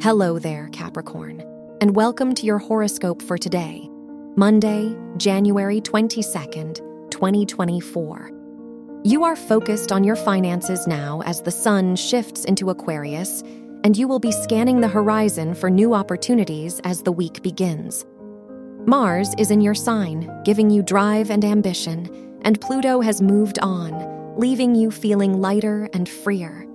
Hello there, Capricorn, and welcome to your horoscope for today, Monday, January 22nd, 2024. You are focused on your finances now as the sun shifts into Aquarius, and you will be scanning the horizon for new opportunities as the week begins. Mars is in your sign, giving you drive and ambition, and Pluto has moved on, leaving you feeling lighter and freer.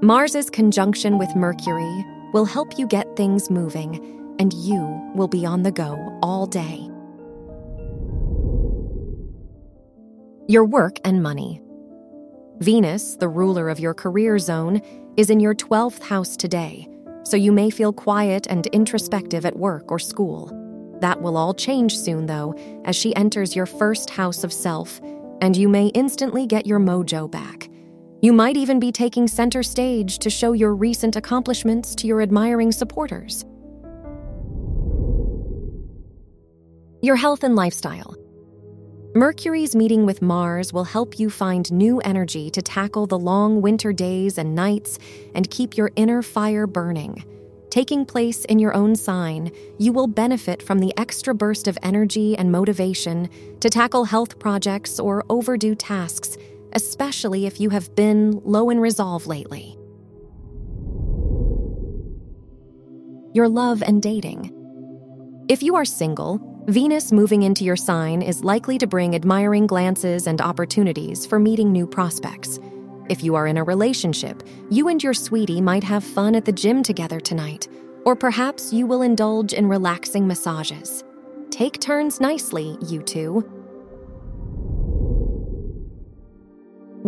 Mars's conjunction with Mercury will help you get things moving, and you will be on the go all day. Your work and money. Venus, the ruler of your career zone, is in your 12th house today, so you may feel quiet and introspective at work or school. That will all change soon, though, as she enters your first house of self, and you may instantly get your mojo back. You might even be taking center stage to show your recent accomplishments to your admiring supporters. Your health and lifestyle. Mercury's meeting with Mars will help you find new energy to tackle the long winter days and nights and keep your inner fire burning. Taking place in your own sign, you will benefit from the extra burst of energy and motivation to tackle health projects or overdue tasks especially if you have been low in resolve lately. Your love and dating. If you are single, Venus moving into your sign is likely to bring admiring glances and opportunities for meeting new prospects. If you are in a relationship, you and your sweetie might have fun at the gym together tonight, or perhaps you will indulge in relaxing massages. Take turns nicely, you two.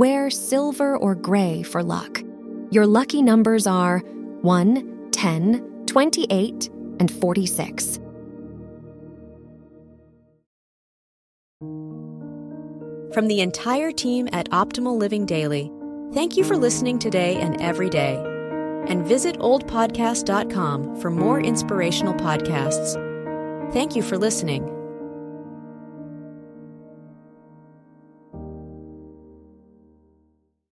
Wear silver or gray for luck. Your lucky numbers are 1, 10, 28, and 46. From the entire team at Optimal Living Daily, thank you for listening today and every day. And visit oldpodcast.com for more inspirational podcasts. Thank you for listening.